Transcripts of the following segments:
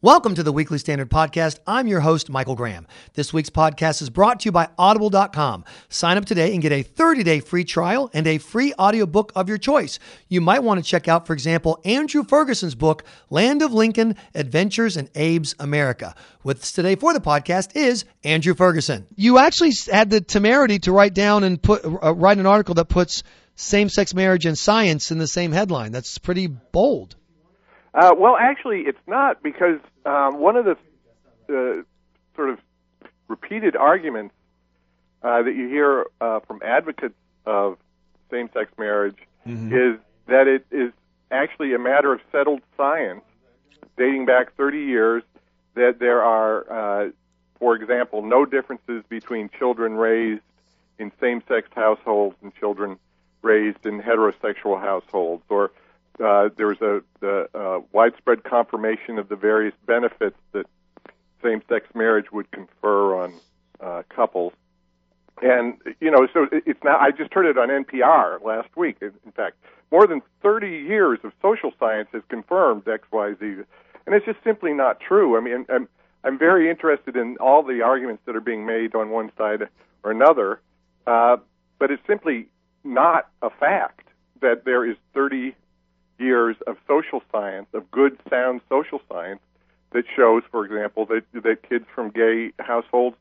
Welcome to the Weekly Standard Podcast. I'm your host, Michael Graham. This week's podcast is brought to you by Audible.com. Sign up today and get a 30 day free trial and a free audiobook of your choice. You might want to check out, for example, Andrew Ferguson's book, Land of Lincoln Adventures in Abe's America. With us today for the podcast is Andrew Ferguson. You actually had the temerity to write down and put uh, write an article that puts same sex marriage and science in the same headline. That's pretty bold. Uh, well, actually, it's not because um, one of the uh, sort of repeated arguments uh, that you hear uh, from advocates of same-sex marriage mm-hmm. is that it is actually a matter of settled science dating back 30 years. That there are, uh, for example, no differences between children raised in same-sex households and children raised in heterosexual households, or uh, there was a, uh, widespread confirmation of the various benefits that same-sex marriage would confer on uh, couples. And you know, so it's now. I just heard it on NPR last week. In fact, more than 30 years of social science has confirmed X, Y, Z, and it's just simply not true. I mean, I'm I'm very interested in all the arguments that are being made on one side or another, uh, but it's simply not a fact that there is 30 years of social science, of good, sound social science, that shows, for example, that that kids from gay households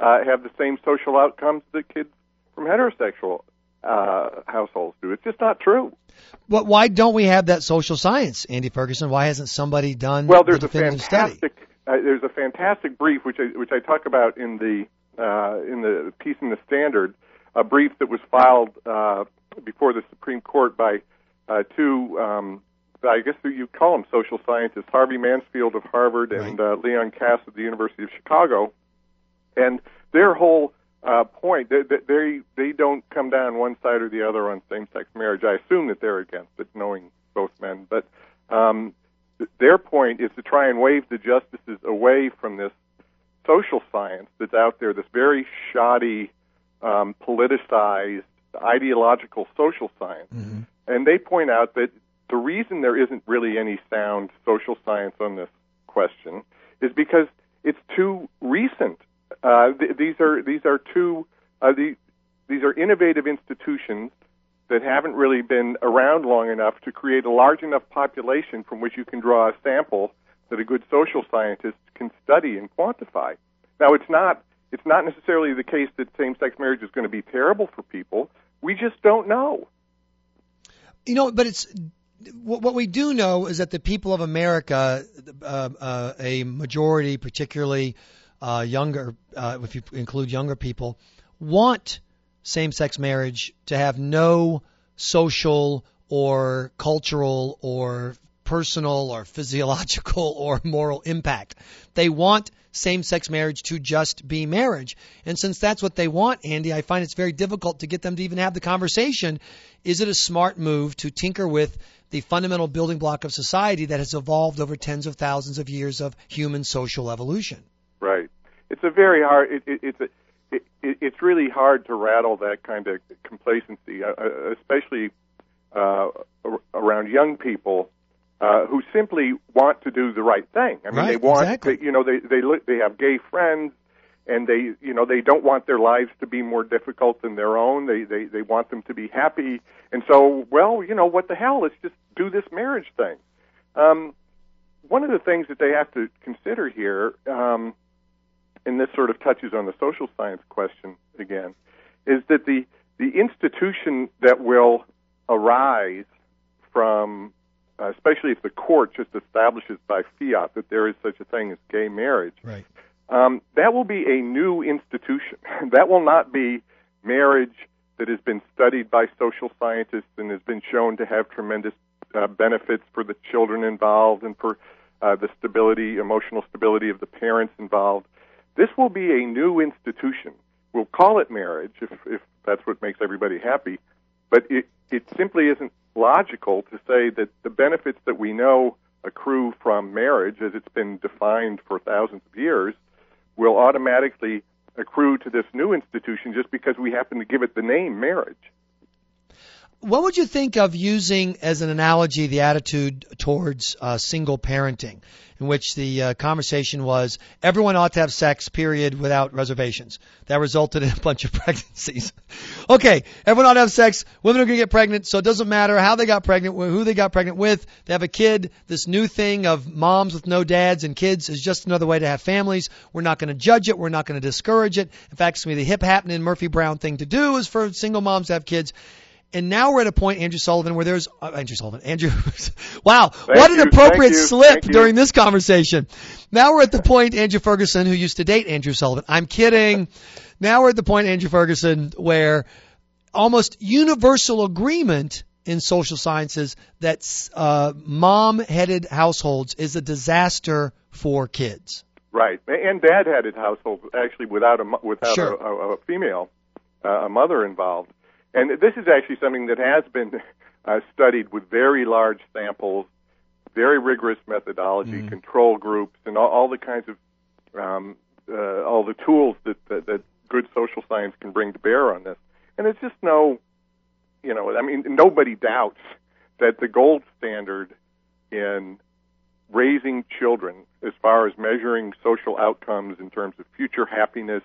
uh, have the same social outcomes that kids from heterosexual uh, households do. It's just not true. But why don't we have that social science, Andy Ferguson? Why hasn't somebody done well? There's the a fantastic uh, there's a fantastic brief which I which I talk about in the uh, in the piece in the Standard, a brief that was filed uh, before the Supreme Court by uh, two, um, I guess you call them social scientists, Harvey Mansfield of Harvard right. and uh, Leon Kass of the University of Chicago, and their whole uh, point they, they they don't come down one side or the other on same-sex marriage. I assume that they're against it, knowing both men, but um, their point is to try and wave the justices away from this social science that's out there, this very shoddy, um, politicized, ideological social science. Mm-hmm and they point out that the reason there isn't really any sound social science on this question is because it's too recent. Uh, th- these are these are two uh, the, these are innovative institutions that haven't really been around long enough to create a large enough population from which you can draw a sample that a good social scientist can study and quantify. Now, it's not it's not necessarily the case that same-sex marriage is going to be terrible for people. We just don't know. You know, but it's what we do know is that the people of America, uh, uh, a majority, particularly uh, younger, uh, if you include younger people, want same-sex marriage to have no social or cultural or personal or physiological or moral impact. They want same sex marriage to just be marriage. And since that's what they want, Andy, I find it's very difficult to get them to even have the conversation. Is it a smart move to tinker with the fundamental building block of society that has evolved over tens of thousands of years of human social evolution? Right. It's a very hard. It, it, it's a, it, it's really hard to rattle that kind of complacency, uh, uh especially uh, around young people uh, who simply want to do the right thing. I mean, right, they want, exactly. they, you know, they they they have gay friends, and they, you know, they don't want their lives to be more difficult than their own. They they they want them to be happy, and so, well, you know, what the hell? Let's just do this marriage thing. Um, one of the things that they have to consider here, um, and this sort of touches on the social science question again, is that the the institution that will arise from uh, especially if the court just establishes by fiat that there is such a thing as gay marriage, right. um, that will be a new institution. that will not be marriage that has been studied by social scientists and has been shown to have tremendous uh, benefits for the children involved and for uh, the stability, emotional stability of the parents involved. This will be a new institution. We'll call it marriage if, if that's what makes everybody happy, but it, it simply isn't logical to say that the benefits that we know accrue from marriage, as it's been defined for thousands of years, will automatically accrue to this new institution just because we happen to give it the name marriage. What would you think of using as an analogy the attitude towards uh, single parenting, in which the uh, conversation was everyone ought to have sex, period, without reservations? That resulted in a bunch of pregnancies. okay, everyone ought to have sex. Women are going to get pregnant, so it doesn't matter how they got pregnant, who they got pregnant with. They have a kid. This new thing of moms with no dads and kids is just another way to have families. We're not going to judge it. We're not going to discourage it. In fact, it's going to be the hip happening Murphy Brown thing to do is for single moms to have kids. And now we're at a point, Andrew Sullivan, where there's uh, Andrew Sullivan. Andrew, wow, Thank what an you, appropriate you, slip you. during this conversation. Now we're at the point, Andrew Ferguson, who used to date Andrew Sullivan. I'm kidding. Now we're at the point, Andrew Ferguson, where almost universal agreement in social sciences that uh, mom-headed households is a disaster for kids. Right, and dad-headed households actually without a without Sure. a, a, a female, uh, a mother involved, and this is actually something that has been uh, studied with very large samples, very rigorous methodology, control groups, and all, all the kinds of um, uh, all the tools that, that that good social science can bring to bear on this. And it's just no, you know, I mean, nobody doubts that the gold standard in raising children as far as measuring social outcomes in terms of future happiness,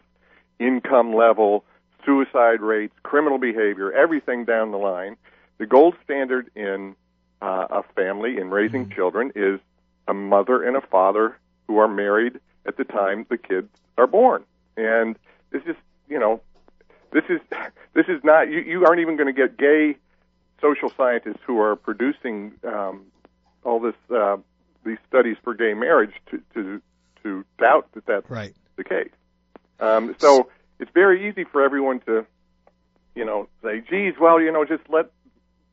income level, suicide rates, criminal behavior, everything down the line. The gold standard in uh, a family in raising children is a mother and a father who are married at the time the kids are born. And this is, you know, this is this is not you, you aren't even going to get gay social scientists who are producing um, all this uh, these studies for gay marriage to to to doubt that that's Right. the case. Um, so it's very easy for everyone to, you know, say, "Geez, well, you know, just let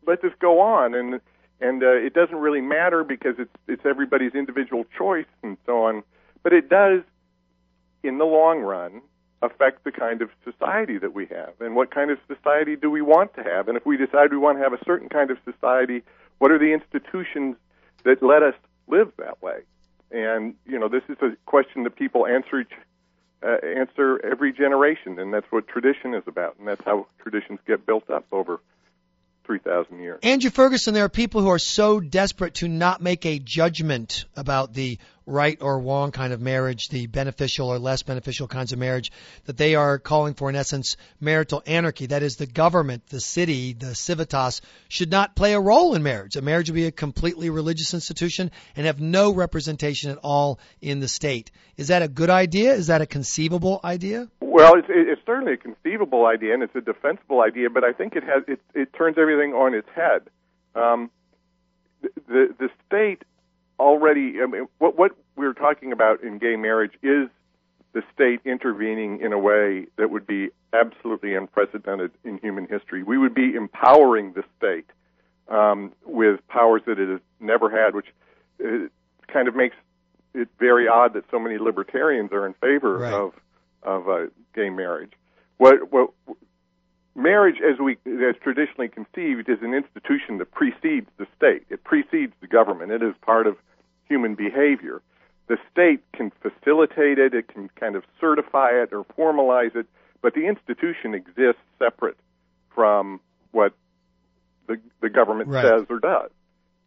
let this go on," and and uh, it doesn't really matter because it's it's everybody's individual choice and so on. But it does, in the long run, affect the kind of society that we have, and what kind of society do we want to have? And if we decide we want to have a certain kind of society, what are the institutions that let us live that way? And you know, this is a question that people answer each uh, answer every generation, and that's what tradition is about, and that's how traditions get built up over three thousand years. Andrew Ferguson, there are people who are so desperate to not make a judgment about the right or wrong kind of marriage, the beneficial or less beneficial kinds of marriage, that they are calling for, in essence, marital anarchy. That is, the government, the city, the civitas should not play a role in marriage. A marriage would be a completely religious institution and have no representation at all in the state. Is that a good idea? Is that a conceivable idea? Well, it's, it's certainly a conceivable idea, and it's a defensible idea, but I think it has it, it turns everything on its head. Um, the the state already I mean, what what we're talking about in gay marriage is the state intervening in a way that would be absolutely unprecedented in human history. We would be empowering the state um, with powers that it has never had, which uh, kind of makes it very odd that so many libertarians are in favor Right. of of uh, gay marriage. What what marriage, as we as traditionally conceived, is an institution that precedes the state. It precedes the government. It is part of human behavior. The state can facilitate it. It can kind of certify it or formalize it, but the institution exists separate from what the the government Right. says or does.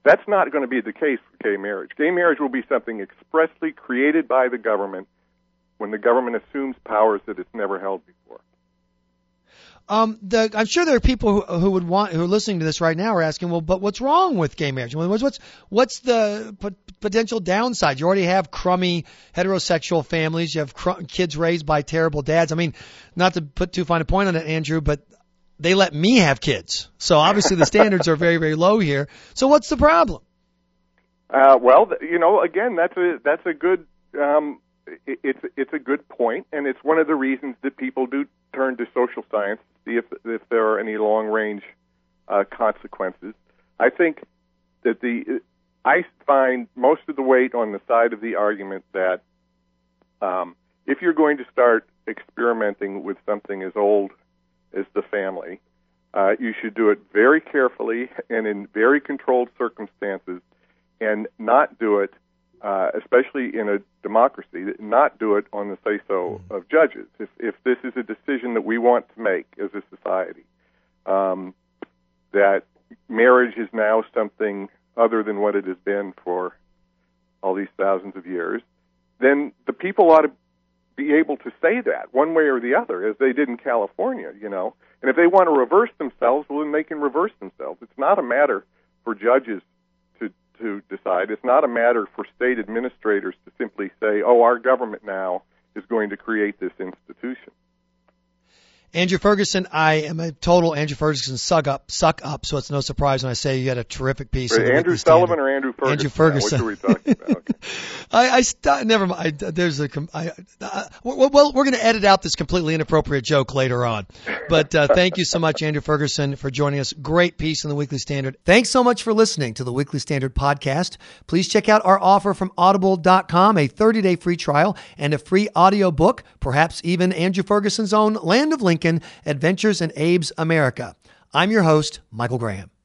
That's not going to be the case for gay marriage. Gay marriage will be something expressly created by the government when the government assumes powers that it's never held before. Um, the, I'm sure there are people who, who would want who are listening to this right now are asking, well, but what's wrong with gay marriage? What's what's what's the p- potential downside? You already have crummy heterosexual families. You have cr- kids raised by terrible dads. I mean, not to put too fine a point on it, Andrew, but they let me have kids, so obviously the standards are very very low here. So what's the problem? Uh, well, you know, again, that's a that's a good um, it, it's it's a good point, and it's one of the reasons that people do turn to social science to see if if there are any long range uh, consequences. I think that the I find most of the weight on the side of the argument that um, if you're going to start experimenting with something as old as the family, uh, you should do it very carefully and in very controlled circumstances, and not do it, uh, especially in a democracy, not do it on the say so of judges. If, if this is a decision that we want to make as a society, um, that marriage is now something other than what it has been for all these thousands of years, then the people ought to be able to say that one way or the other, as they did in California, you know. And if they want to reverse themselves, well, then they can reverse themselves. It's not a matter for judges to decide. It's not a matter for state administrators to simply say, "Oh, our government now is going to create this institution." Andrew Ferguson, I am a total Andrew Ferguson suck up, suck up. So it's no surprise when I say you had a terrific piece. Andrew Sullivan or Andrew Ferguson? Andrew Ferguson. Now, are we talking about? Okay. I, I st- never mind. There's a. I, uh, well, we're going to edit out this completely inappropriate joke later on. But uh, thank you so much, Andrew Ferguson, for joining us. Great piece in the Weekly Standard. Thanks so much for listening to the Weekly Standard podcast. Please check out our offer from Audible.com: a 30-day free trial and a free audio book, perhaps even Andrew Ferguson's own Land of Lincoln: Adventures in Abe's America. I'm your host, Michael Graham.